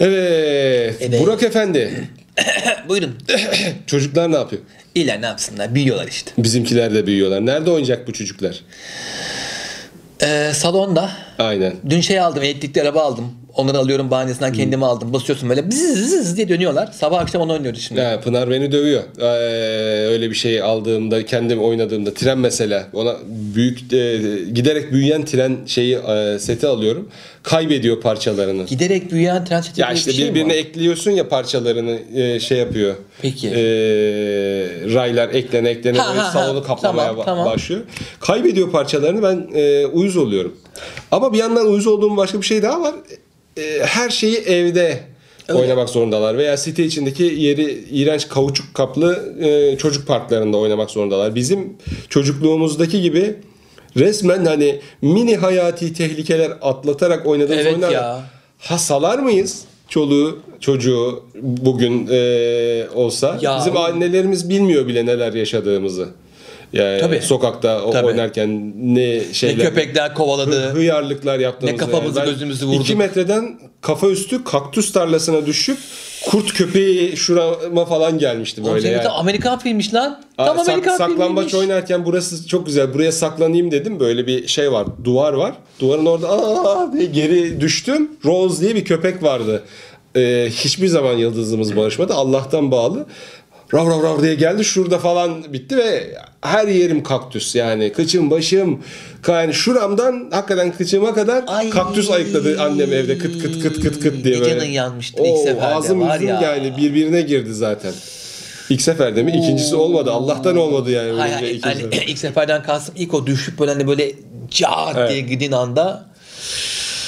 Evet. Evet. Burak Efendi. Buyurun. Çocuklar ne yapıyor? İyiler ne yapsınlar? Büyüyorlar işte. Bizimkiler de büyüyorlar. Nerede oynayacak bu çocuklar? Ee, salonda. Aynen. Dün şey aldım. Elektrikli araba aldım. Onları alıyorum bahanesinden kendimi aldım. Basıyorsun böyle bzzz diye dönüyorlar. Sabah akşam onu oynuyoruz şimdi. Ha, Pınar beni dövüyor. Ee, öyle bir şey aldığımda, kendim oynadığımda tren mesela ona büyük e, giderek büyüyen tren şeyi e, seti alıyorum. Kaybediyor parçalarını. Giderek büyüyen transit Ya işte bir şey mi birbirine var? ekliyorsun ya parçalarını e, şey yapıyor. Peki. E, raylar eklene eklene Ha, böyle ha, ha. salonu kaplamaya Tamam, ba- tamam. başlıyor. Kaybediyor parçalarını ben e, uyuz oluyorum. Ama bir yandan uyuz olduğum başka bir şey daha var. E, her şeyi evde oynamak zorundalar veya site içindeki yeri iğrenç kauçuk kaplı e, çocuk parklarında oynamak zorundalar. Bizim çocukluğumuzdaki gibi resmen hani mini hayati tehlikeler atlatarak oynadığımız Evet oyunlar ya. Ha salar mıyız? Çoluğu, çocuğu bugün e, olsa Ya. bizim annelerimiz bilmiyor bile neler yaşadığımızı. Yani Tabii. sokakta o- Tabii. oynarken ne Ne şeyler köpekler kovaladı. hı- hıyarlıklar yaptığımızı. Ne kafamızı Ben gözümüzü vurduk. 2 metreden kafa üstü kaktüs tarlasına düşüp kurt köpeği şurama falan gelmişti böyle yani. Amerikan filmmiş lan. Aa, Tam sak- Amerikan saklambaç filmiymiş. oynarken burası çok güzel. Buraya saklanayım dedim. Böyle bir şey var. Duvar var. Duvarın orada aa diye geri düştüm. Rose diye bir köpek vardı. Ee, hiçbir zaman yıldızımız barışmadı. Allah'tan bağlı. Rav rav rav diye geldi. Şurada falan bitti ve her yerim kaktüs. Yani kıçım başım yani şuramdan hakikaten kıçıma kadar Ay. kaktüs ayıkladı annem evde kıt kıt kıt kıt kıt diye böyle. canın yanmıştı ilk Oo, seferde, Ağzım var yüzüm ya. yani birbirine girdi zaten. İlk seferde mi? İkincisi olmadı. Allah'tan olmadı yani. Hayır, hayır, ikinci sefer. ilk seferden kastım ilk o düşüp böyle hani böyle Evet. diye gidin anda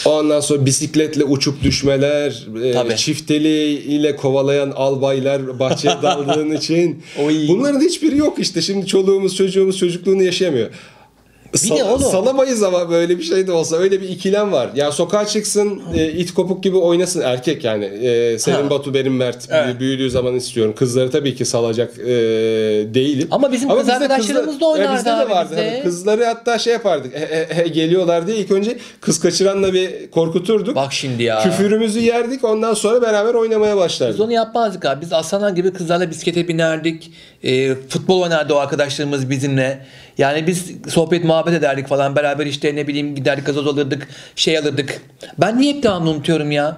Ondan sonra bisikletle uçup düşmeler, e, Tabii. çifteli ile kovalayan albaylar bahçeye daldığın için. Oy. Bunların hiçbiri yok işte. Şimdi çoluğumuz çocuğumuz çocukluğunu yaşayamıyor. Bir de oğlum- salamayız ama böyle bir şey de olsa öyle bir ikilem var. Ya sokağa çıksın e, it kopuk gibi oynasın erkek yani. E, senin Ha. Batu benim Mert Evet. büyüdüğü zaman istiyorum. Kızları tabii ki salacak e, değilim. Ama bizim kız bizde arkadaşlarımız da oynardı E, bizde de vardı. bizde. Hani kızları hatta şey yapardık. E, e, e, geliyorlar diye ilk önce kız kaçıranla bir korkuturduk. bak şimdi ya. Küfürümüzü yerdik ondan sonra beraber oynamaya Biz başlardık. onu yapmazdık abi. Biz aslanlar gibi kızlarla bisiklete binerdik. E, futbol oynardı o arkadaşlarımız bizimle. Yani biz sohbet muhabbet ederdik falan. Beraber işte ne bileyim giderdik gazoz alırdık. Şey alırdık. Ben niye hep devamlı unutuyorum ya.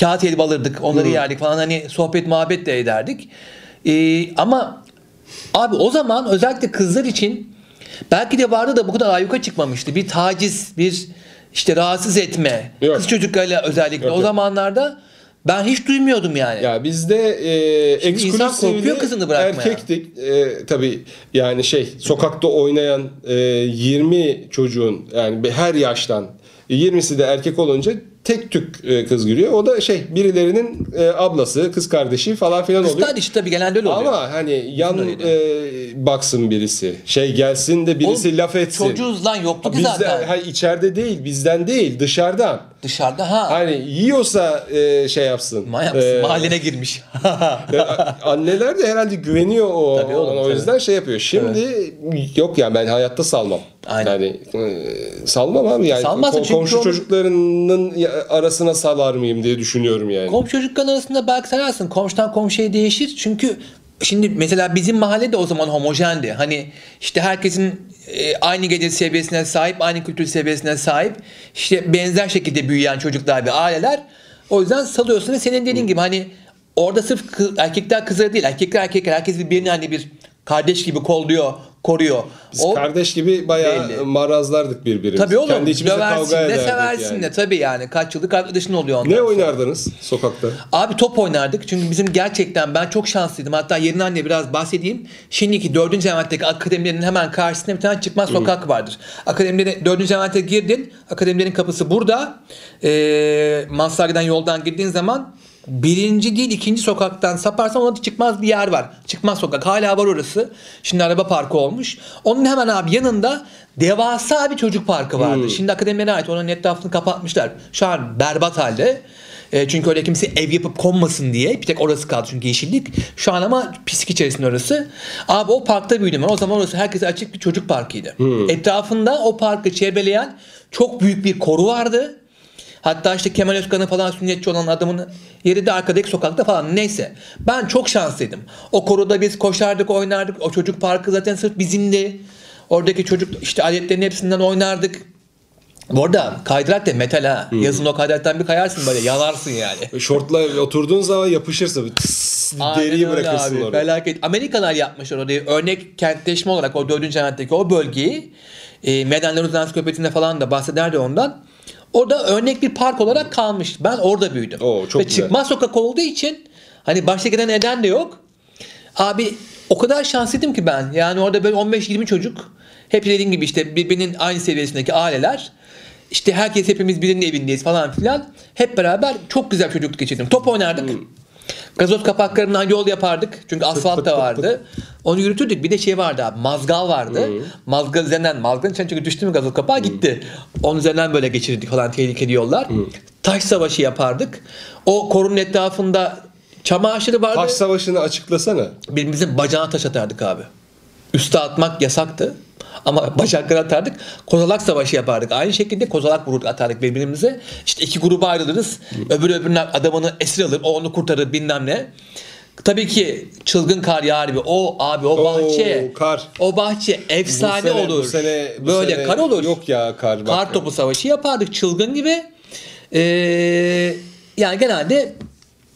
Kağıt helva alırdık. Onları yerdik falan. Hani sohbet muhabbet de ederdik. E, ama abi o zaman özellikle kızlar için belki de vardı da bu kadar ayyuka çıkmamıştı. Bir taciz, bir işte rahatsız etme. Yok. Kız çocuklarıyla özellikle Yok, o yok. zamanlarda ben hiç duymuyordum yani. Ya bizde e, eksklusivli kızını bırakmaya. erkektik. E, tabii yani şey sokakta oynayan e, 20 çocuğun yani her yaştan 20'si de erkek olunca tek tük e, kız giriyor. O da şey birilerinin e, ablası, kız kardeşi falan filan Kız oluyor. kardeşi tabii genelde öyle oluyor. Ama hani yan e, baksın birisi. Şey gelsin de birisi Oğlum, laf etsin. Çocuğuz lan yoktu ki Bizde, zaten. içeride değil, bizden değil, dışarıdan. Dışarıda ha. Hani yiyorsa e, şey yapsın. Manyak E, mahallene girmiş. ya, anneler de herhalde güveniyor o. Tabii oğlum, o tabii. yüzden şey yapıyor. Şimdi yok yani ben hayatta salmam. Aynen. Yani e, salmam abi yani. Salmazsın Ko- çünkü komşu onu- çocuklarının arasına salar mıyım diye düşünüyorum yani. Komşu çocukların arasında belki sararsın. Komşudan komşuya değişir. Çünkü şimdi mesela bizim mahalle de o zaman homojendi. Hani işte herkesin e, aynı gelir seviyesine sahip, aynı kültür seviyesine sahip. işte benzer şekilde büyüyen çocuklar ve aileler. O yüzden salıyorsun ve senin dediğin gibi hani orada sırf kız, erkekler kızları değil, erkekler erkekler herkes birbirini hani bir kardeş gibi kolluyor, koruyor. Biz kardeş gibi bayağı belli. marazlardık birbirimize. Tabii oğlum Kendi içimizde döversin kavga de ederdik seversin yani. de tabii yani kaç yıllık arkadaşın oluyor ondan Ne sonra. oynardınız sokakta? Abi top oynardık çünkü bizim gerçekten ben çok şanslıydım. Hatta yerinden de biraz bahsedeyim. Şimdiki 4. Levent'teki akademilerin hemen karşısında bir tane çıkmaz sokak vardır. Akademilere 4. Levent'e girdin. Akademilerin kapısı burada. Ee, Maslak'tan yoldan girdiğin zaman birinci değil ikinci sokaktan saparsan ona çıkmaz bir yer var. Çıkmaz sokak hala var orası. Şimdi araba parkı olmuş. Onun hemen abi yanında devasa bir çocuk parkı vardı. Şimdi akademilere ait onun etrafını kapatmışlar. Şu an berbat halde. E, çünkü öyle kimse ev yapıp konmasın diye. Bir tek orası kaldı çünkü yeşillik. Şu an ama pislik içerisinde orası. Abi o parkta büyüdüm ben. O zaman orası herkese açık bir çocuk parkıydı. Etrafında o parkı çevreleyen çok büyük bir koru vardı. Hatta işte Kemal Özkan'ın falan sünnetçi olan adamın yeri de arkadaki sokakta falan. Neyse. Ben çok şanslıydım. O koruda biz koşardık, oynardık. O çocuk parkı zaten sırf bizimdi. Oradaki çocuk işte aletlerin hepsinden oynardık. Bu arada kaydırak da metal ha. Yazın o kaydıraktan bir kayarsın böyle yanarsın yani. Şortla oturduğun zaman yapışırsa tıs, deriyi bırakırsın abi. oraya. Felaket. Amerikalılar yapmışlar orayı. Örnek kentleşme olarak o 4. cehennetteki o bölgeyi e, Medenlerimiz Ansiklopedisi'nde falan da bahsederdi ondan. Orada örnek bir park olarak kalmış. Ben orada büyüdüm. Oo, çok Ve güzel. çıkmaz sokak olduğu için hani başta gelen eden de yok. Abi o kadar şanslıydım ki ben. Yani orada böyle 15-20 çocuk. Hep dediğim gibi işte birbirinin aynı seviyesindeki aileler. İşte herkes hepimiz birinin evindeyiz falan filan. Hep beraber çok güzel çocukluk geçirdim. Top oynardık. Gazoz kapaklarından yol yapardık. Çünkü asfalt da vardı. Onu yürütürdük. Bir de şey vardı abi. Mazgal vardı. Mazgal üzerinden mazgalın içine çünkü düştü mü gazoz kapağı gitti. Onun üzerinden böyle geçirdik falan tehlikeli yollar. Taş savaşı yapardık. O korunun etrafında çam ağaçları vardı. Taş savaşını açıklasana. Birbirimizin bacağına taş atardık abi. Üste atmak yasaktı. Ama bacaklara atardık. Kozalak savaşı yapardık. Aynı şekilde kozalak vurur atardık birbirimize. İşte iki gruba ayrılırız. Öbürü öbürünün adamını esir alır. O onu kurtarır bilmem ne. Tabii ki çılgın kar yağar gibi. O abi o bahçe. kar. O bahçe efsane Bu sene- olur. Bu sene, bu Böyle sene kar olur. Yok ya kar. bak. Kar topu savaşı yapardık çılgın gibi. Ee, yani genelde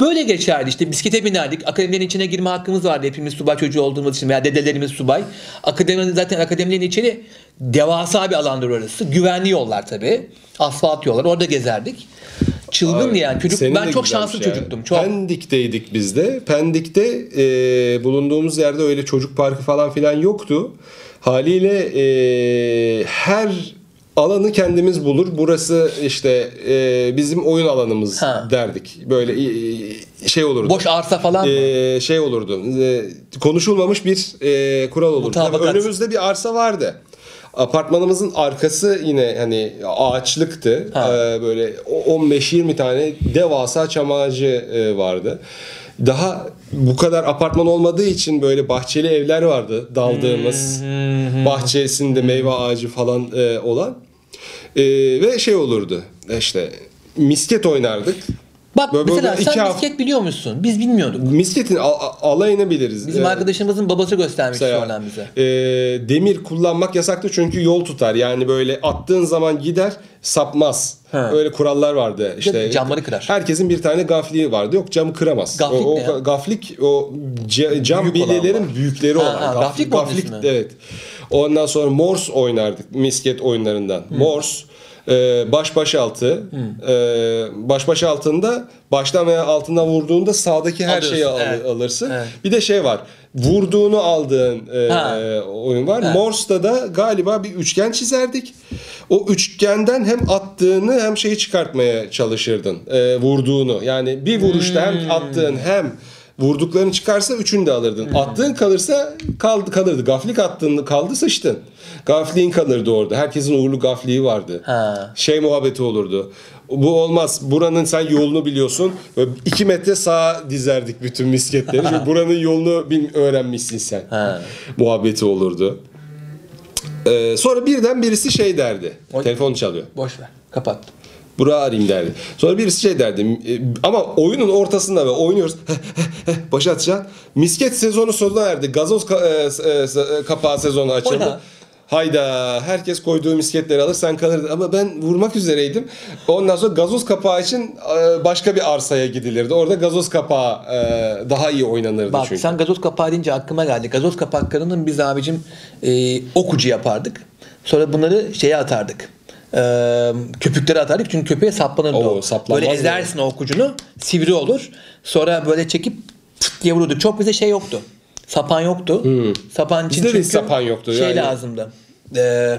böyle geçerdi işte bisiklete binerdik. Akademilerin içine girme hakkımız vardı hepimiz subay çocuğu olduğumuz için veya dedelerimiz subay. Akademinin zaten akademilerin içeri devasa bir alandır orası. Güvenli yollar tabii. Asfalt yollar orada gezerdik. Çılgın Abi, yani çocuk ben çok şanslı ya. çocuktum. Çok. Pendik'teydik biz de. Pendik'te e, bulunduğumuz yerde öyle çocuk parkı falan filan yoktu. Haliyle e, her alanı kendimiz bulur. Burası işte e, bizim oyun alanımız Ha. derdik. Böyle e, şey olurdu. Boş arsa falan mı? E, şey olurdu. E, konuşulmamış bir e, kural olurdu. Tabii önümüzde bir arsa vardı. Apartmanımızın arkası yine hani ağaçlıktı. Ha. Ee, böyle 15-20 tane devasa çam ağacı e, vardı. Daha bu kadar apartman olmadığı için böyle bahçeli evler vardı daldığımız. Bahçesinde meyve ağacı falan e, olan. E, ve şey olurdu işte misket oynardık. Bak Böyle- mesela böyle sen bisiklet biliyor musun? Biz bilmiyorduk. Misketin al- al- alayını biliriz. Bizim Ee, arkadaşımızın babası göstermiş sonradan bize. e, demir kullanmak yasaktı çünkü yol tutar. Yani böyle attığın zaman gider sapmaz. Ha. Öyle kurallar vardı. İşte camları kırar. Herkesin bir tane gafliği vardı. Yok camı kıramaz. Gaflik o, o ne ya? gaflik o cam Büyük bilyelerin büyükleri Ha, olan. ha, gaflik mi onun ismi? evet. Ondan sonra Morse oynardık misket oyunlarından. Morse e, baş baş altı. E, baş baş altında baştan veya altından vurduğunda sağdaki her Alıyorsun, şeyi al- evet. alırsın. Evet. Bir de şey var. Vurduğunu aldığın e, Ha. oyun var. Morse'da da galiba bir üçgen çizerdik. O üçgenden hem attığını hem şeyi çıkartmaya çalışırdın. E, vurduğunu. Yani bir vuruşta Hmm. hem attığın hem vurduklarını çıkarsa üçünü de alırdın. Hmm. Attığın kalırsa kaldı kalırdı. Gaflik attığın kaldı sıçtın. Gafliğin kalırdı orada. Herkesin uğurlu gafliği vardı. Ha. Şey muhabbeti olurdu. Bu olmaz. Buranın sen yolunu biliyorsun. Böyle iki metre sağa dizerdik bütün misketleri. Çünkü buranın yolunu bil, öğrenmişsin sen. Ha. Muhabbeti olurdu. Ee, sonra birden birisi şey derdi. Oy. Telefon çalıyor. Boş ver. Kapat. Burak'ı arayayım derdi. Sonra birisi şey derdi. e, Ama oyunun ortasında ve oynuyoruz. Başa atacaksın. Misket sezonu sonuna erdi. Gazoz ka- e, e, e, kapağı sezonu açıldı. Oyna. Hayda herkes koyduğu misketleri alır sen kalırdın ama ben vurmak üzereydim. Ondan sonra gazoz kapağı için e, başka bir arsaya gidilirdi. Orada gazoz kapağı daha iyi oynanırdı Bak çünkü. sen gazoz kapağı deyince aklıma geldi. Gazoz kapaklarının biz abicim e, okucu yapardık. Sonra bunları şeye atardık. E, köpüklere atardık çünkü köpüğe saplanırdı Oo, o. Böyle ezersin o okucunu sivri olur. Sonra böyle çekip tık diye vururduk. Çok bize şey yoktu. Sapan yoktu. Sapan için Hmm. Bizde de sapan yoktu Şey yani. lazımdı. E,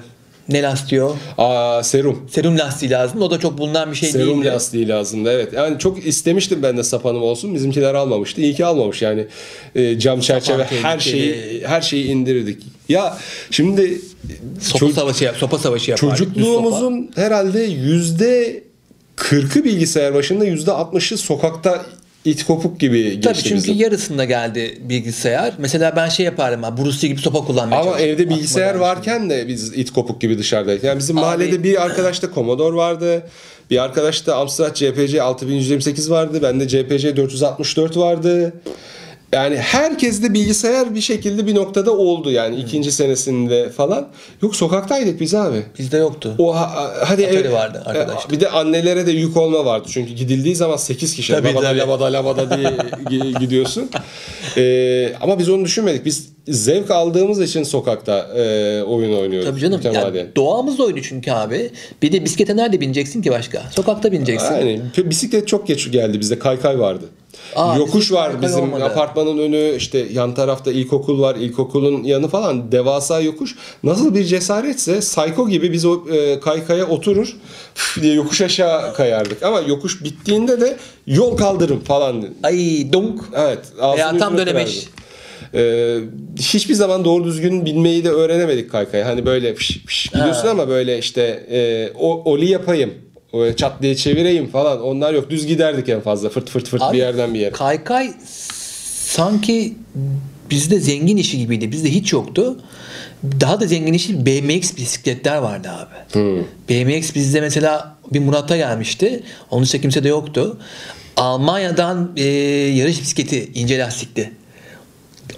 ne lastiği o? Aa serum. Serum lastiği lazım. O da çok bulunan bir şey Serum değildi. lastiği lazımdı evet. Yani çok istemiştim ben de sapanım olsun. Bizimkiler almamıştı. İyi ki almamış yani. E, cam çerçeve Sapan her tehlikeli. şeyi her şeyi indirirdik. Ya şimdi Sopa ço- savaşı yap, sopa savaşı yapardık. düz sopa. çocukluğumuzun herhalde yüzde 40'ı bilgisayar başında yüzde 60'ı sokakta it kopuk gibi geçti Tabii çünkü bizim. yarısında geldi bilgisayar. Mesela ben şey yapardım ha Bruce Lee gibi sopa kullanmaya Ama evde bilgisayar varken de biz it kopuk gibi dışarıdaydık. Yani bizim Abi- mahallede bir arkadaşta Commodore vardı. Bir arkadaşta Amstrad CPC 6128 vardı. Bende CPC 464 vardı. Yani herkeste bilgisayar bir şekilde bir noktada oldu yani ikinci senesinde falan. Yok sokaktaydık biz abi. Bizde yoktu. O ha- hadi Atari ev- vardı arkadaşlar. Bir de annelere de yük olma vardı. Çünkü gidildiği zaman 8 kişi Tabii, labada tabii. labada labada diye gi- gidiyorsun. Ee, ama biz onu düşünmedik. Biz zevk aldığımız için sokakta e, oyun oynuyoruz. Tabii canım. Yani doğamız oydu çünkü abi. Bir de bisiklete nerede bineceksin ki başka? Sokakta bineceksin. Yani bisiklet çok geç geldi bizde kaykay vardı. Aa, Yokuş var bizim olmadı. apartmanın önü işte yan tarafta ilkokul var ilkokulun yanı falan devasa yokuş. Nasıl bir cesaretse psycho gibi biz o e, kaykaya oturur diye yokuş aşağı kayardık. Ama yokuş bittiğinde de yol kaldırım falan. Ay donk. Evet. Veya tam yüzüne dönemeç. kırardı. Ee, hiçbir zaman doğru düzgün binmeyi de öğrenemedik kaykaya. Hani böyle fış fış biliyorsun ama böyle işte e, o, oli yapayım. O Çat diye çevireyim falan. Onlar yok. Düz giderdik en fazla. Fırt fırt fırt Abi, bir yerden bir yere. Kaykay sanki bizde zengin işi gibiydi. Bizde hiç yoktu. Daha da zengin işi BMX bisikletler vardı abi. Hmm. BMX bizde mesela bir Murat'a gelmişti. Onun dışında kimse de yoktu. Almanya'dan e, yarış bisikleti ince lastikli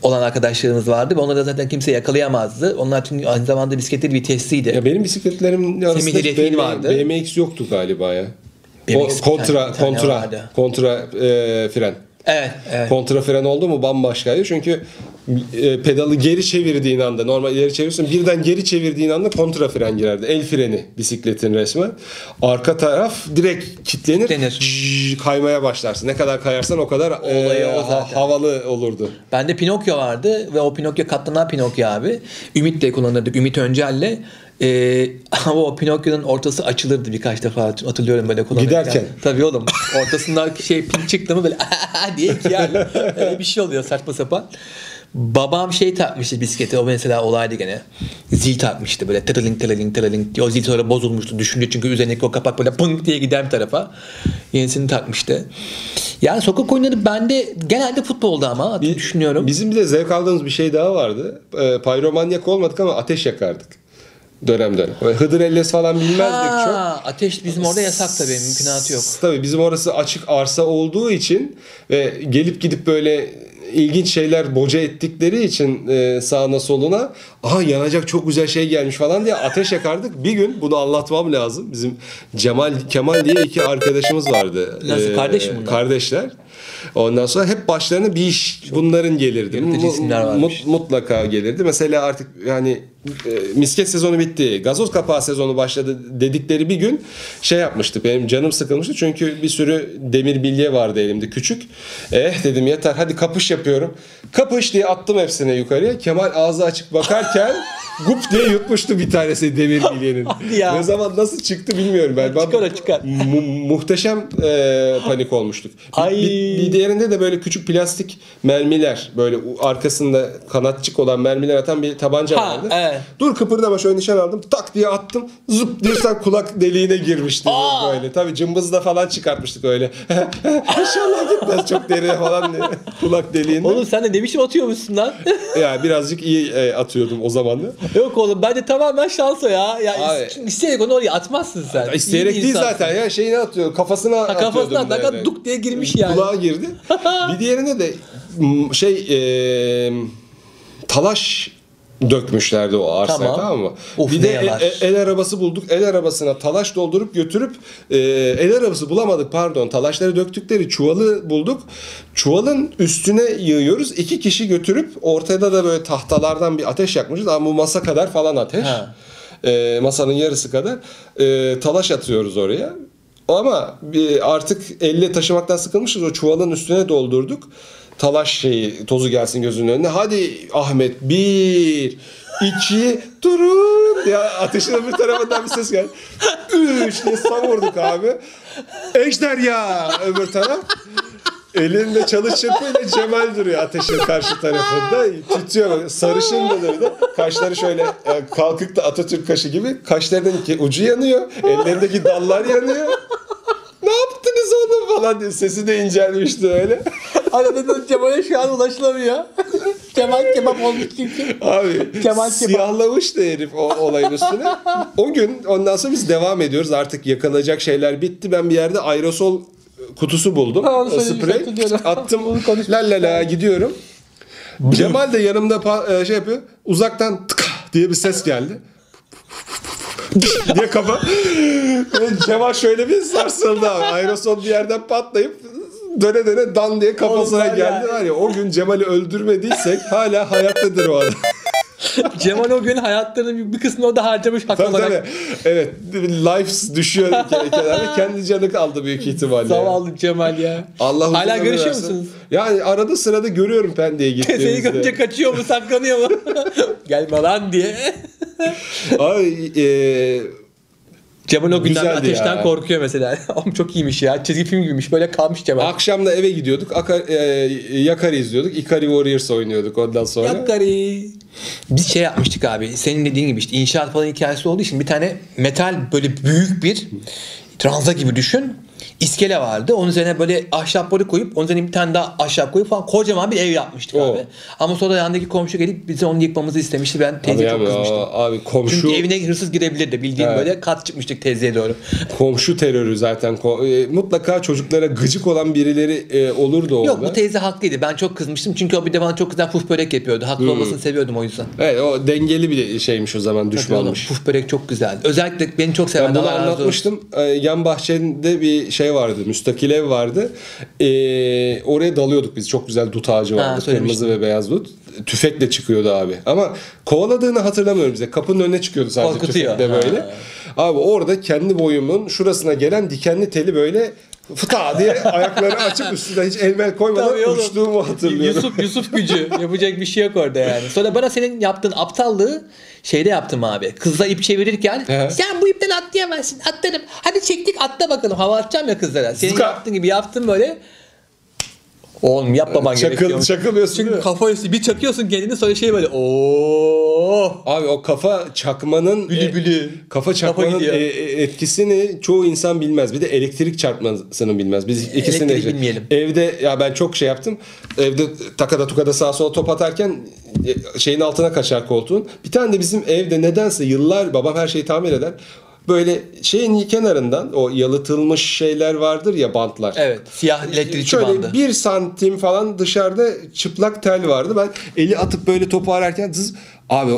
olan arkadaşlarımız vardı ve onları da zaten kimse yakalayamazdı. Onlar çünkü aynı zamanda bisikletleri vitesliydi. Ya benim bisikletlerimin arasında BM- vardı. BMX yoktu galiba ya. BMX kontra kontra kontra e, fren. Evet, evet. Kontra fren oldu mu bambaşkaydı. Çünkü e, pedalı geri çevirdiğin anda normal ileri çevirirsin birden geri çevirdiğin anda kontra fren girerdi. El freni bisikletin resmen. Arka taraf direkt kilitlenir. Kilitlenir. Şşş, kaymaya başlarsın. Ne kadar kayarsan o kadar e, Olayı o ha- zaten. havalı olurdu. Bende Pinokyo vardı ve o Pinokyo katlanan Pinokyo abi. Ümit de kullanırdık. Ümit Öncel'le. Ee, ama o Pinokyo'nun ortası açılırdı birkaç defa hatırlıyorum böyle kullanırken. Giderken. Tabii oğlum. Ortasından şey pin çıktı mı böyle diye iki yerle öyle bir şey oluyor saçma sapan. Babam şey takmıştı bisiklete o mesela olaydı gene. Zil takmıştı böyle tırılink tırılink tırılink. O zil sonra bozulmuştu düşünce çünkü üzerindeki o kapak böyle pınk diye giden bir tarafa. Yenisini takmıştı. Yani sokak oyunları bende genelde futbolda ama Bir- düşünüyorum. Bizim bir de zevk aldığımız bir şey daha vardı. E, pyromanyak olmadık ama ateş yakardık. Dönem dönem. Böyle Hıdır elles falan bilmezdik çok. Ha, ateş bizim orada yasak tabii mümkünatı yok. Tabii bizim orası açık arsa olduğu için ve gelip gidip böyle ilginç şeyler boca ettikleri için e, sağına soluna aha yanacak çok güzel şey gelmiş falan diye ateş yakardık. Bir gün bunu anlatmam lazım. Bizim Cemal Kemal diye iki arkadaşımız vardı. Nasıl, kardeş mi bunlar? Kardeşler. Ondan sonra hep başlarına bir iş bunların gelirdi. Yaratıcı Mu- isimler varmış. mut- mutlaka gelirdi. Mesela artık yani misket sezonu bitti. Gazoz kapağı sezonu başladı dedikleri bir gün şey yapmıştık. Benim canım sıkılmıştı. Çünkü bir sürü demir bilye vardı elimde küçük. Eh dedim yeter hadi kapış yapıyorum. Kapış diye attım hepsine yukarıya. Kemal ağzı açık bakarken gup diye yutmuştu bir tanesi demir bilyenin. Ne zaman nasıl çıktı bilmiyorum ben. Çıkar Ben- çıkar. Mu- muhteşem e, panik olmuştuk. Bir- Ay. Bir, bir diğerinde de böyle küçük plastik mermiler böyle arkasında kanatçık olan mermiler atan bir tabanca Ha, vardı. evet. Dur kıpırdama şöyle nişan aldım. Tak diye attım. Zıp diye sen kulak deliğine girmişti Aa. böyle. Tabii cımbızla falan çıkartmıştık öyle. İnşallah gitmez çok derine falan diye. kulak deliğinde. Oğlum sen de ne biçim atıyormuşsun lan? Ya birazcık iyi e, atıyordum o zaman da. Yok oğlum bence tamamen şans o ya. ya Abi. isteyerek onu oraya atmazsın sen. İsteyerek değil insansın. zaten ya şeyine atıyor kafasına Ha, kafasına atıyordum böyle. duk diye girmiş yani. Kulağa girdi. bir diğerine de şey e, talaş dökmüşlerdi o arsaya Tamam. tamam, mı? Of, bir de el, yavaş. el- el arabası bulduk. El arabasına talaş doldurup götürüp e, el arabası bulamadık pardon. Talaşları döktükleri çuvalı bulduk. Çuvalın üstüne yığıyoruz. İki kişi götürüp ortada da böyle tahtalardan bir ateş yakmışız. Ama bu masa kadar falan ateş. Ha. E, masanın yarısı kadar. E, talaş atıyoruz oraya. Ama artık elle taşımaktan sıkılmışız. O çuvalın üstüne doldurduk. Talaş şeyi tozu gelsin gözünün önüne. Hadi Ahmet bir, iki, durun. Ya ateşin öbür tarafından bir ses geldi. Üç diye savurduk abi. Ejder ya öbür taraf. Elinde çalı çırpıyla Cemal duruyor ateşin karşı tarafında. Böyle sarışın da böyle. Kaşları şöyle e, kalkık da Atatürk kaşı gibi. Kaşlarının ucu yanıyor. Ellerindeki dallar yanıyor. Ne oğlum falan diye sesi de incelmişti öyle. Aradığınız Cemal'e şu an ulaşılamıyor. Cemal kebap olmuş çünkü. Abi Kemal Kemal. siyahlamıştı herif o olayın üstüne. O gün ondan sonra biz devam ediyoruz. Artık yakılacak şeyler bitti. Ben bir yerde aerosol kutusu buldum. Ha, söylemiş, Sprey attım. La la la gidiyorum. Cemal de yanımda e, şey yapıyor. Uzaktan tıka diye bir ses geldi. diye kafa. Cemal şöyle bir sarsıldı abi. Aerosol bir yerden patlayıp döne döne dan diye kafasına geldi. Var ya o gün Cemal'i öldürmediysek hala hayattadır o adam. Cemal o gün hayatlarının bir kısmını o da harcamış hak Tabii olarak. tabii. Evet. Lives düşüyor ke- kenara. Kendi canı kaldı büyük ihtimalle. Zavallı Cemal ya. Allah Hala görüşüyor versin. musunuz? Yani arada sırada görüyorum Pendik'e Seni gittiğimizde. görünce kaçıyor mu saklanıyor mu? Gelme lan diye. Abi e, Cemal o günden Güzeldi ateşten ya. korkuyor mesela. Oğlum çok iyiymiş ya. Çizgi film gibiymiş. Böyle kalmış Cemal. akşam da eve gidiyorduk. Aka, e, Yakari izliyorduk. Ikari Warriors oynuyorduk ondan sonra. Yakari. Biz şey yapmıştık abi. Senin dediğin gibi işte inşaat falan hikayesi olduğu için bir tane metal böyle büyük bir tranza gibi düşün. İskele vardı. Onun üzerine böyle ahşap boru koyup onun üzerine bir tane daha ahşap koyup falan kocaman bir ev yapmıştık Oo. abi. Ama sonra yandaki komşu gelip bize onu yıkmamızı istemişti. Ben teyze çok abi, kızmıştım. abi komşu Çünkü evine hırsız girebilirdi. Bildiğin Evet. böyle kat çıkmıştık teyzeye doğru. komşu terörü zaten. Ko- e, mutlaka çocuklara gıcık olan birileri e, olurdu orada. Yok bu teyze haklıydı. Ben çok kızmıştım. Çünkü o bir de bana çok güzel puf börek yapıyordu. Haklı Hmm. olmasını seviyordum o yüzden. Evet o dengeli bir şeymiş o zaman düşmanmış. Puf börek çok güzeldi. Özellikle beni çok seven Ben bunu anlatmıştım. Ee, yan bahçede bir şey vardı. Müstakil ev vardı. Ee, oraya dalıyorduk biz. Çok güzel dut ağacı vardı. söylemiştin. Kırmızı ve beyaz dut. Tüfekle çıkıyordu abi. Ama kovaladığını hatırlamıyorum bize. Kapının önüne çıkıyordu sadece Korkutuyor. tüfekle böyle. Ha. Abi orada kendi boyumun şurasına gelen dikenli teli böyle fıta diye ayaklarını açıp üstüne hiç elmel koymadan Tabii oğlum. uçtuğumu hatırlıyorum. Yusuf Yusuf gücü. Yapacak bir şey yok orada yani. Sonra bana senin yaptığın aptallığı şeyde yaptım abi. Kızla ip çevirirken He. sen bu ipten atlayamazsın. Atlarım. Hadi çektik atla bakalım. Hava atacağım ya kızlara. Senin Zıka. yaptığın gibi yaptım böyle. Oğlum yapmaman Çakıl- gerekiyor. çakılıyorsun değil Çünkü mi? kafa üstü bir çakıyorsun kendini sonra şey böyle ooo. Abi o kafa çakmanın Bülü bülü. kafa çakmanın gidiyor. e, e, etkisini çoğu insan bilmez. Bir de elektrik çarpmasını bilmez. Biz ikisini de Elektriği bilmeyelim. Evde ya ben çok şey yaptım. Evde takada tukada sağa sola top atarken e, şeyin altına kaçar koltuğun. Bir tane de bizim evde nedense yıllar babam her şeyi tamir eder. Böyle şeyin kenarından o yalıtılmış şeyler vardır ya bantlar. Evet. Siyah elektrikçi Şöyle bandı. bir santim falan dışarıda çıplak tel vardı. Ben eli atıp böyle topu ararken zız, abi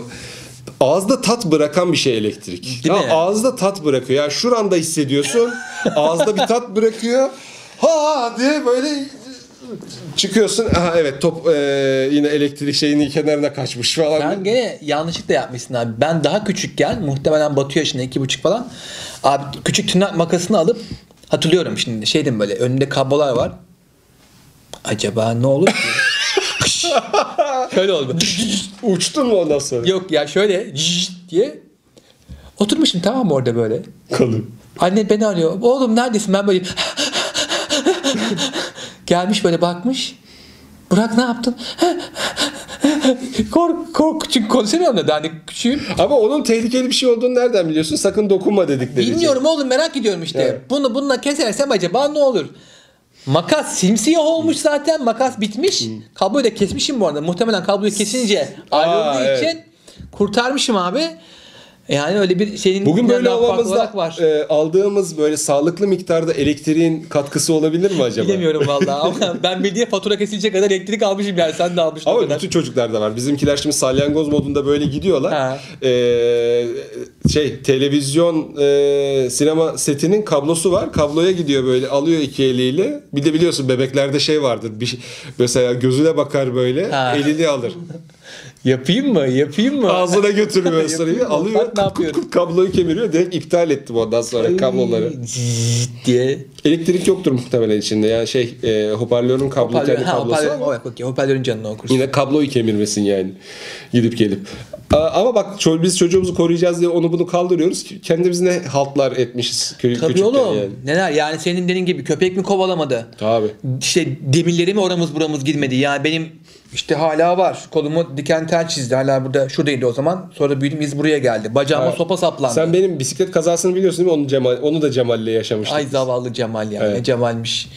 ağızda tat bırakan bir şey elektrik. Değil Ya mi? Ağızda tat bırakıyor. Yani şuranda hissediyorsun. ağızda bir tat bırakıyor. Ha diye böyle çıkıyorsun. Aha evet top e, yine elektrik şeyinin kenarına kaçmış falan. Sen gene yanlışlıkla yapmışsın abi. Ben daha küçükken muhtemelen Batu yaşında iki buçuk falan. Abi küçük tırnak makasını alıp hatırlıyorum şimdi şeydim böyle önünde kablolar var. Acaba ne olur ki? şöyle oldu. Uçtun mu ondan sonra? Yok ya şöyle diye oturmuşum tamam mı orada böyle. Kalın. Anne beni arıyor. Oğlum neredesin? Ben böyle gelmiş böyle bakmış. Burak ne yaptın? kork kork çünkü konuşamıyorum da hani küçüğüm. Ama onun tehlikeli bir şey olduğunu nereden biliyorsun? Sakın dokunma dedikleri için. Bilmiyorum oğlum merak ediyorum işte. Evet. Bunu bununla kesersem acaba ne olur? Makas simsiyah olmuş zaten. Makas bitmiş. Kabloyu da kesmişim bu arada. Muhtemelen kabloyu kesince ayrıldığı evet. için kurtarmışım abi. Yani öyle bir şeyin Bugün böyle olarak var. e, aldığımız böyle sağlıklı miktarda elektriğin katkısı olabilir mi acaba? Bilemiyorum vallahi ama ben bildiğin fatura kesilecek kadar elektrik almışım yani sen de almıştın Ama kadar. bütün çocuklarda var. Bizimkiler şimdi salyangoz modunda böyle gidiyorlar. Ha. Ee, şey televizyon e, sinema setinin kablosu var. Kabloya gidiyor böyle alıyor iki eliyle. Bir de biliyorsun bebeklerde şey vardır. Bir şey, mesela gözüne bakar böyle Ha. elini alır. Yapayım mı? Yapayım mı? Ağzına götürüyor mı? Alıyor. Bak ne yapıyorum. kabloyu kemiriyor. Direkt iptal ettim ondan sonra kabloları. Zzzz diye. Elektrik yoktur muhtemelen içinde. Yani şey e, hoparlörün kablo Hoparlör, kendi ha, kablosu hoparlör, ama o, okey, hoparlörün canını okursun. yine kabloyu kemirmesin yani. Gidip gelip. Ama bak biz çocuğumuzu koruyacağız diye onu bunu kaldırıyoruz. Kendimiz ne haltlar etmişiz kö- Tabii küçükken oğlum. yani. Neler yani senin dediğin gibi köpek mi kovalamadı? Tabii. İşte demirleri mi oramız buramız girmedi. Yani benim işte hala var. Kolumu diken tel çizdi. Hala burada şuradaydı o zaman. Sonra büyüdüm iz buraya geldi. Bacağıma Ha. sopa saplandı. Sen benim bisiklet kazasını biliyorsun değil mi? Onu, Cemal, onu da Cemal'le yaşamıştık. Ay zavallı Cemal yani. Evet. Ne Cemal'miş.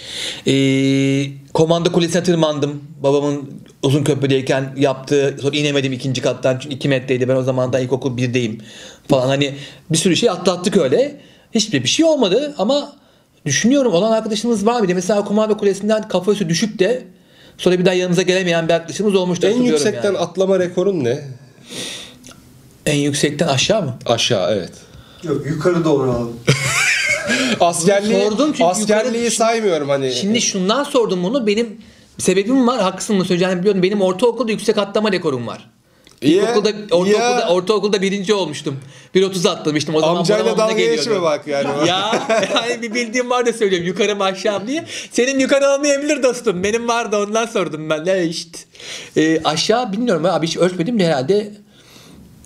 Ee, komando kulesine tırmandım. Babamın uzun köprüdeyken yaptığı. Sonra inemedim ikinci kattan. Çünkü 2 metreydi. Ben o zaman da ilkokul 1'deyim. Falan hani bir sürü şey atlattık öyle. Hiçbir bir şey olmadı ama düşünüyorum olan arkadaşımız var mıydı? Mesela komando kulesinden kafası düşüp de sonra bir daha yanımıza gelemeyen bir arkadaşımız olmuştu. En yüksekten yani. atlama rekorun ne? En yüksekten aşağı mı? Aşağı evet. Yok yukarı doğru abi. Askerliği, sordum çünkü askerliği yukarı- saymıyorum hani. Şimdi şundan sordum bunu. Benim bir sebebim var. Haklısın mı söyleyeceğini biliyorum. Benim ortaokulda yüksek atlama rekorum var. İlkokulda, ortaokulda, ya. ortaokulda birinci olmuştum. 1.30 atlamıştım. O zaman Amcayla dalga geçme bak yani. ya yani bir bildiğim var da söylüyorum yukarı mı aşağı mı diye. Senin yukarı olmayabilir dostum. Benim vardı ondan sordum ben. Ne işte. Ee, aşağı bilmiyorum abi hiç ölçmedim de herhalde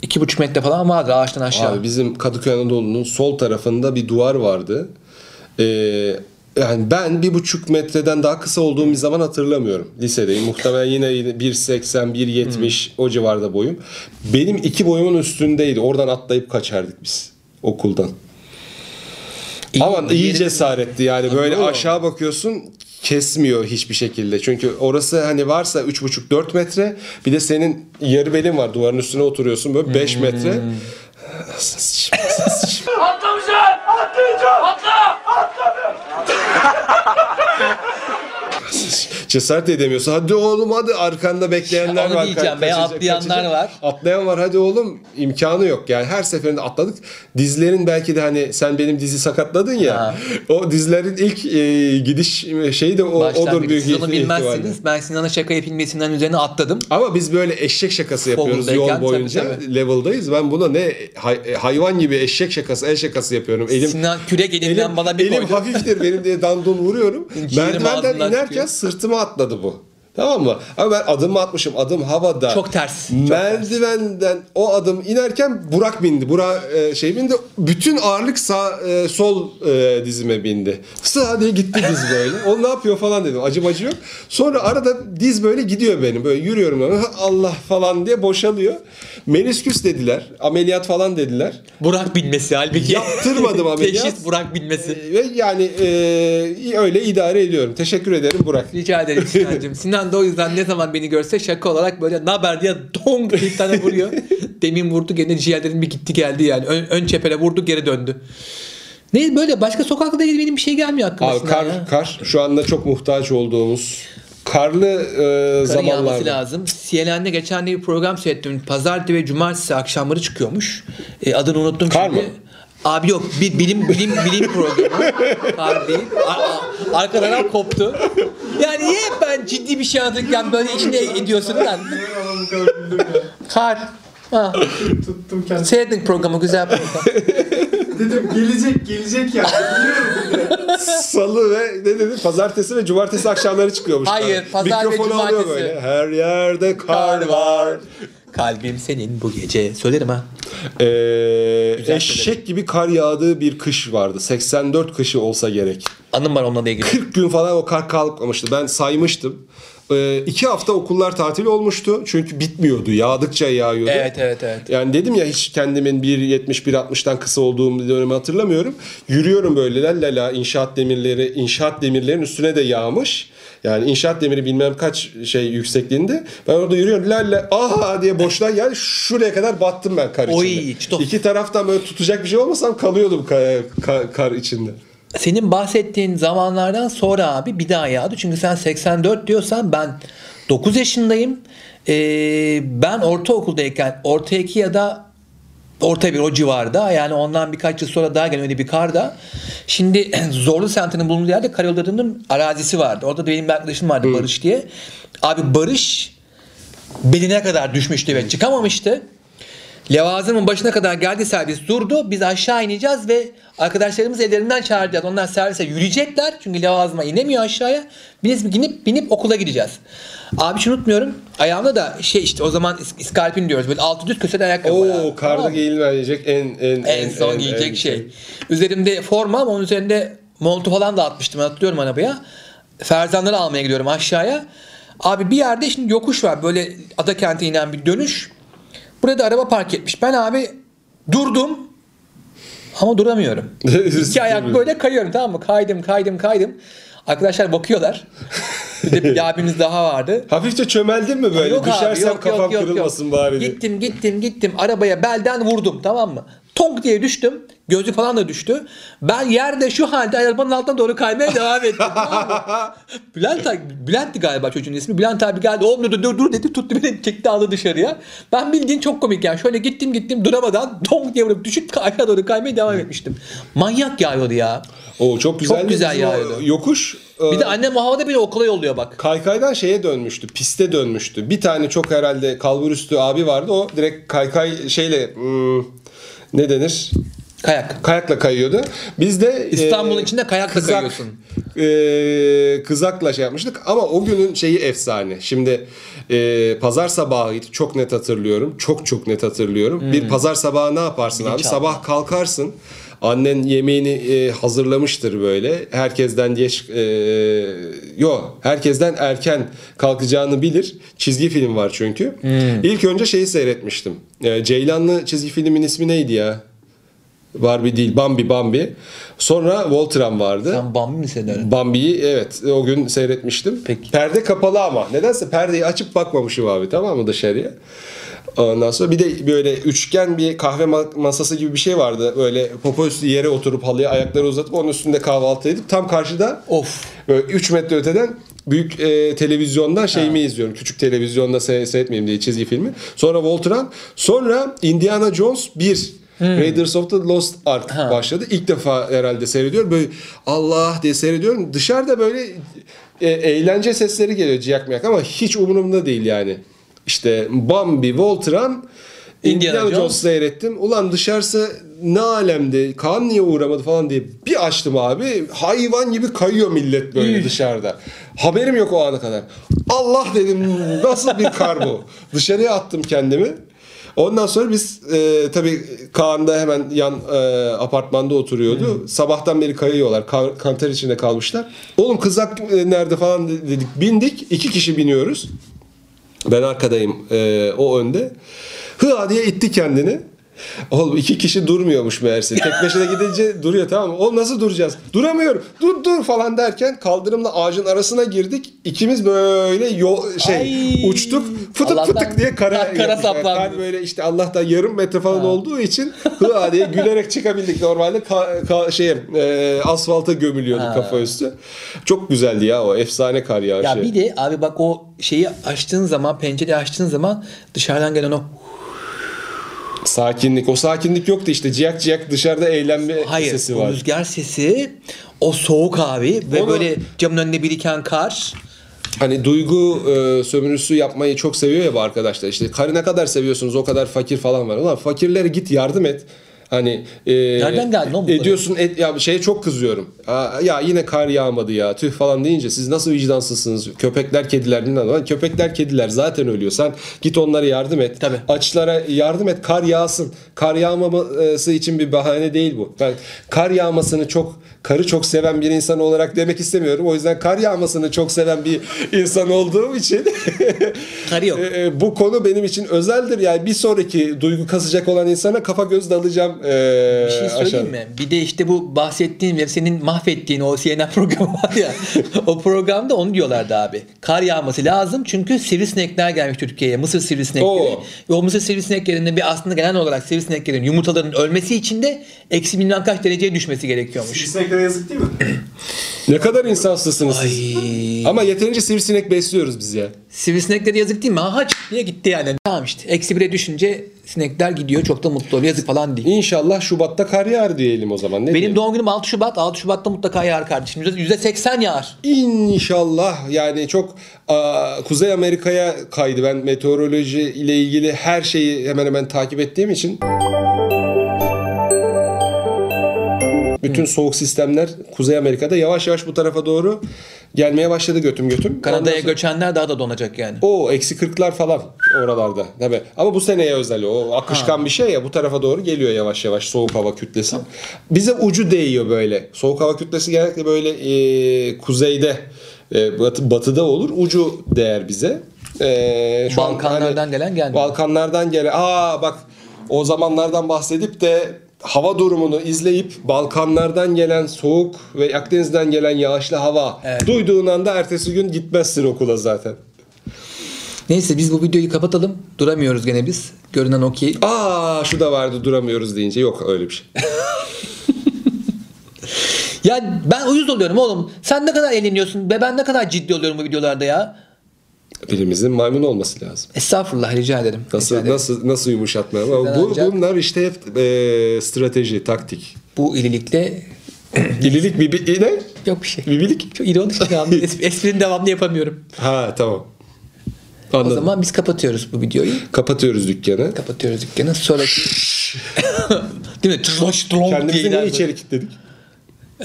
iki buçuk metre falan vardı ağaçtan aşağı. Abi bizim Kadıköy Anadolu'nun sol tarafında bir duvar vardı. Ee, yani ben bir buçuk metreden daha kısa olduğum bir zaman hatırlamıyorum. Lisedeyim. Muhtemelen yine 1.80, 1.70 o civarda boyum. Benim iki boyumun üstündeydi. Oradan atlayıp kaçardık biz okuldan. İyi, Ama iyi cesaretti yani böyle Bravo. aşağı bakıyorsun kesmiyor hiçbir şekilde. Çünkü orası hani varsa 3,5-4 metre bir de senin yarı belin var duvarın üstüne oturuyorsun böyle 5 Hmm. metre. Atlamışlar! Atlayacağım! Atla! Atladım! Cesaret edemiyorsun. Hadi oğlum hadi arkanda bekleyenler Onu var. diyeceğim, veya kaçacak, atlayanlar kaçacak. var. Atlayan var hadi oğlum imkanı yok yani her seferinde atladık. Dizlerin belki de hani sen benim dizi sakatladın ya. Ha. O dizlerin ilk e, gidiş şeyi de o, Baştan odur büyük Siz onu ihtimalle. bilmezsiniz. Ben Sinan'a şaka yapayım üzerine atladım. Ama biz böyle eşek şakası yapıyoruz Fold'dayken yol tabii, boyunca. tabii. Level'dayız. Ben buna ne hay- hayvan gibi eşek şakası, el şakası yapıyorum. Elim Sinan kürek elinden elim, bana bir elim koydu. hafiftir benim diye dandun vuruyorum. Merdivenden inerken sırtıma atladı bu. Tamam mı? Ama ben adımı atmışım. Adım havada. Çok ters, çok Merdivenden o adım inerken Burak bindi. Burak e, şey bindi. Bütün ağırlık sağ e, sol e, dizime bindi. Sağ diye gitti diz böyle. O ne yapıyor falan dedim. Acım acı yok. Sonra arada diz böyle gidiyor benim. Böyle yürüyorum. Allah falan diye boşalıyor. Menisküs dediler. Ameliyat falan dediler. Burak bilmesi halbuki. Yaptırmadım ameliyat. Teşhis Burak bilmesi. E, Ve yani e, öyle idare ediyorum. Teşekkür ederim Burak. Rica ederim Sinan'cığım. Sinan da o yüzden ne zaman beni görse şaka olarak böyle naber diye dong bir tane vuruyor. Demin vurdu gene ciğerlerim bir gitti geldi yani. Ön, ön çepere vurdu geri döndü. Ne böyle başka sokakla ilgili benim bir şey gelmiyor aklıma Abi kar, ya. kar şu anda çok muhtaç olduğumuz karlı e, zamanlarda. lazım. CNN'de geçen bir program seyrettim. Pazartesi ve cumartesi akşamları çıkıyormuş. E, adını unuttum Kar şimdi. mı? Abi yok bir bilim bilim bilim programı. Kar değil. Ar- ar- arkadan koptu. Yani niye hep ben ciddi bir şey anlatırken böyle içine ediyorsun lan? Kar. Ha. Tuttum kendimi. Seyredin programı güzel program. Dedim gelecek gelecek yani. Salı ve ne dedi? Pazartesi ve cumartesi akşamları çıkıyormuş. Hayır, pazar ve Mikrofonu alıyor cumartesi. böyle. Her yerde kar, Kar var. var. Kalbim senin bu gece. Söylerim ha. Ee, Güzel eşek söyledin. gibi kar yağdığı bir kış vardı. 84 kışı olsa gerek. Anım var onunla ilgili. 40 gün falan o kar kalkmamıştı. Ben saymıştım. Ee, iki hafta okullar tatil olmuştu. Çünkü bitmiyordu. Yağdıkça yağıyordu. Evet evet evet. Yani dedim ya hiç kendimin 1.70 1.60'dan kısa olduğum bir dönemi hatırlamıyorum. Yürüyorum böyle la la la inşaat demirleri inşaat demirlerin üstüne de yağmış. Yani inşaat demiri bilmem kaç şey yüksekliğinde. Ben orada yürüyorum la la aha diye boşluğa yani şuraya kadar battım ben kar Oy, içinde. çitof. İki taraftan böyle tutacak bir şey olmasam kalıyordum kar, kar, kar içinde. Senin bahsettiğin zamanlardan sonra abi bir daha yağdı. Çünkü sen 84 diyorsan ben 9 yaşındayım. Ee, ben ortaokuldayken orta 2 ya da orta bir o civarda yani ondan birkaç yıl sonra daha gelen öyle bir karda. Şimdi Zorlu semtinin bulunduğu yerde karayollarının arazisi vardı. Orada da benim bir arkadaşım vardı Barış diye. Abi Barış beline kadar düşmüştü ve çıkamamıştı. Levazımın başına kadar geldi servis durdu. Biz aşağı ineceğiz ve arkadaşlarımız ellerinden çağıracağız. Onlar servise yürüyecekler. Çünkü levazıma inemiyor aşağıya. Biz binip binip okula gideceğiz. Abi hiç unutmuyorum. Ayağımda da şey işte o zaman is- iskarpin diyoruz. Böyle altı düz köseli ayakkabı. Oo karda Tamam giyilmeyecek en en En son en- giyecek en- şey. Üzerimde forma ama onun üzerinde montu falan da atmıştım. Hatırlıyorum arabaya. Ferzanları almaya gidiyorum aşağıya. Abi bir yerde şimdi yokuş var. Böyle Atakent'e inen bir dönüş. Burada araba park etmiş. Ben abi durdum. Ama duramıyorum. İki ayak böyle kayıyorum tamam mı? Kaydım kaydım kaydım. Arkadaşlar bakıyorlar. Bir de bir abimiz daha vardı. Hafifçe çömeldin mi böyle? Yok abi, Düşersem yok, kafam yok, yok, kırılmasın yok. bari diye. Gittim gittim gittim arabaya belden vurdum tamam mı? Tonk diye düştüm. Gözü falan da düştü. Ben yerde şu halde arabanın altına doğru kaymaya devam ettim. Bülent abi, Bülent'ti galiba çocuğun ismi. Bülent abi geldi oğlum dur dur dur dedi tuttu beni çekti aldı dışarıya. Ben bildiğin çok komik yani. Şöyle gittim gittim duramadan tonk diye vurup düşüp aşağı doğru kaymaya devam etmiştim. Manyak yağıyordu ya. Oo çok güzel. Çok güzel o yağıyordu. Yokuş. Bir e, de annem o havada beni okula yolluyor bak. Kaykaydan şeye dönmüştü. Piste dönmüştü. Bir tane çok herhalde kalburüstü abi vardı. O direkt kaykay şeyle hmm, ne denir? Kayak. Kayakla kayıyordu. Biz de İstanbul'un e, içinde kayakla kızak, kayıyorsun. e, kızakla şey yapmıştık ama o günün şeyi efsane. Şimdi e, pazar sabahıydı. Çok net hatırlıyorum. Çok çok net hatırlıyorum. Bir pazar sabahı ne yaparsın abi? Bilinçaltı. Sabah kalkarsın. Annen yemeğini e, hazırlamıştır böyle. Herkesten geç e, yo herkesten erken kalkacağını bilir. Çizgi film var çünkü. İlk önce şeyi seyretmiştim. E, Ceylanlı çizgi filmin ismi neydi ya? Barbie değil Bambi Bambi. Sonra Voltron vardı. Sen Bambi mi senin? Bambi'yi evet o gün seyretmiştim. Peki. Perde kapalı ama. Nedense perdeyi açıp bakmamışım abi tamam mı dışarıya. Ondan sonra bir de böyle üçgen bir kahve ma- masası gibi bir şey vardı. Böyle popo üstü yere oturup halıya ayakları uzatıp onun üstünde kahvaltı edip tam karşıda Of. böyle 3 metre öteden büyük e, televizyondan şeyimi izliyorum. Küçük televizyonda se- seyretmeyeyim diye çizgi filmi. Sonra Voltron. Sonra Indiana Jones 1. Raiders of the Lost Ark Ha. başladı. İlk defa herhalde seyrediyorum. Böyle Allah diye seyrediyorum. Dışarıda böyle e, eğlence sesleri geliyor ciyak miyak ama hiç umurumda değil yani. İşte Bambi, Voltron, Indiana, Indiana Jones. Seyrettim. Ulan dışarısı ne alemdi. Kaan niye uğramadı falan diye bir açtım abi. Hayvan gibi kayıyor millet böyle dışarıda. Haberim yok o ana kadar. Allah dedim nasıl bir kar bu. Dışarıya attım kendimi. Ondan sonra biz e, tabii Kaan da hemen yan e, apartmanda oturuyordu. Sabahtan beri kayıyorlar. Kar, kanter içinde kalmışlar. Oğlum kızak e, nerede falan dedik. Bindik. iki kişi biniyoruz. Ben arkadayım e, o önde. Hıa diye itti kendini. Oğlum iki kişi durmuyormuş meğerse. Tek başına gidince duruyor tamam mı? Oğlum nasıl duracağız? Duramıyorum. Dur dur falan derken kaldırımla ağacın arasına girdik. İkimiz böyle yol şey Ay. uçtuk. Fıtık Allah'tan fıtık diye kara, kara saplandı. Kar böyle işte Allah'tan yarım metre falan olduğu için hıa diye gülerek çıkabildik. Normalde ka, ka, şeye, e, asfalta gömülüyordu Ha. kafa üstü. Çok güzeldi ya o efsane kar yağışı. Ya bir de abi bak o şeyi açtığın zaman pencereyi açtığın zaman dışarıdan gelen o Sakinlik. O sakinlik yoktu işte. Ciyak ciyak dışarıda eğlenme hayır sesi var. rüzgar sesi o soğuk abi ve Onu- böyle camın önünde biriken kar Hani duygu e, sömürüsü yapmayı çok seviyor ya bu arkadaşlar. İşte karı ne kadar seviyorsunuz o kadar fakir falan var. Ulan fakirlere git yardım et. Hani e, Nereden geldin oğlum bu Ediyorsun et, ya şeye çok kızıyorum. Aa, ya yine kar yağmadı ya tüh falan deyince siz nasıl vicdansızsınız? Köpekler kediler bilmem ne. Lan Köpekler kediler zaten ölüyor. Sen git onlara yardım et. Tabii. Açlara yardım et. Kar yağsın. Kar yağmaması için bir bahane değil bu. Ben kar yağmasını çok karı çok seven bir insan olarak demek istemiyorum. O yüzden kar yağmasını çok seven bir insan olduğum için Karı yok. e, e, bu konu benim için özeldir. Yani bir sonraki duygu kasacak olan insana kafa göz dalacağım. E, Bir şey söyleyeyim mi? Bir de işte bu bahsettiğim ve senin mahvettiğin o CNN programı var ya. o programda onu diyorlardı abi. Kar yağması lazım çünkü sivrisinekler gelmiş Türkiye'ye. Mısır sivrisinekleri. Oo. Ve o mısır sivrisineklerinin bir aslında genel olarak sivrisineklerin yumurtalarının ölmesi için de eksi bilmem kaç dereceye düşmesi gerekiyormuş. Sivrisinekler'e yazık değil mi? Ne kadar insansızsınız siz. Ay. Ama yeterince sivrisinek besliyoruz biz ya. Sivrisinekleri yazık değil mi? Aha diye gitti yani. Tamam işte. Eksi bire düşünce sinekler gidiyor. Çok da mutlu oluyor. Yazık falan değil. İnşallah Şubat'ta kar yağar diyelim o zaman. Ne Benim diyelim? doğum günüm 6 Şubat. 6 Şubat'ta mutlaka yağar kardeşim. %80 yağar. İnşallah yani çok aa, Kuzey Amerika'ya kaydı. Ben meteoroloji ile ilgili her şeyi hemen hemen takip ettiğim için bütün soğuk sistemler Kuzey Amerika'da yavaş yavaş bu tarafa doğru gelmeye başladı götüm götüm. Kanada'ya sonra- göçenler daha da donacak yani. O eksi 40'lar falan oralarda. Tabii. Ama bu seneye özel o akışkan bir şey ya bu tarafa doğru geliyor yavaş yavaş soğuk hava kütlesi. Bize ucu değiyor böyle. Soğuk hava kütlesi genellikle böyle e, kuzeyde e, batı, batıda olur. Ucu değer bize. E, şu an Balkanlardan gelen gelmiyor. Balkanlardan gelen. Aa bak o zamanlardan bahsedip de hava durumunu izleyip Balkanlardan gelen soğuk ve Akdeniz'den gelen yağışlı hava Evet. duyduğun anda ertesi gün gitmezsin okula zaten. Neyse biz bu videoyu kapatalım. Duramıyoruz gene biz. Görünen o ki. Aa şu da vardı duramıyoruz deyince yok öyle bir şey. Ya ben uyuz oluyorum oğlum. Sen ne kadar eğleniyorsun ve ben ne kadar ciddi oluyorum bu videolarda ya. Birimizin maymun olması lazım. Estağfurullah rica ederim. Nasıl Rica ederim. nasıl nasıl yumuşatma bu, ancak- bunlar işte hep e, strateji, taktik. Bu ililikle İlilik bir, bir ne? yok bir şey. Bibilik? Çok ironi şey devamlı. Es- Esprinin devamlı yapamıyorum. Ha tamam. O Anladım. zaman biz kapatıyoruz bu videoyu. Kapatıyoruz dükkanı. Kapatıyoruz dükkanı. Sonraki... Değil mi? Tlong diye Kendimizi niye içeri kilitledik?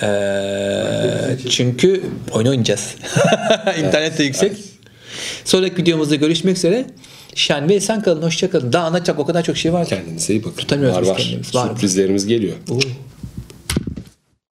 Ee, çünkü oyun oynayacağız. İnternet de yüksek. Sonraki videomuzda görüşmek üzere. Şen ve esen kalın. Hoşça kalın. Daha anlatacak o kadar çok şey var ki. Kendinize iyi bakın. Tutamıyoruz var var. kendimizi. Var. Sürprizlerimiz geliyor. Oo.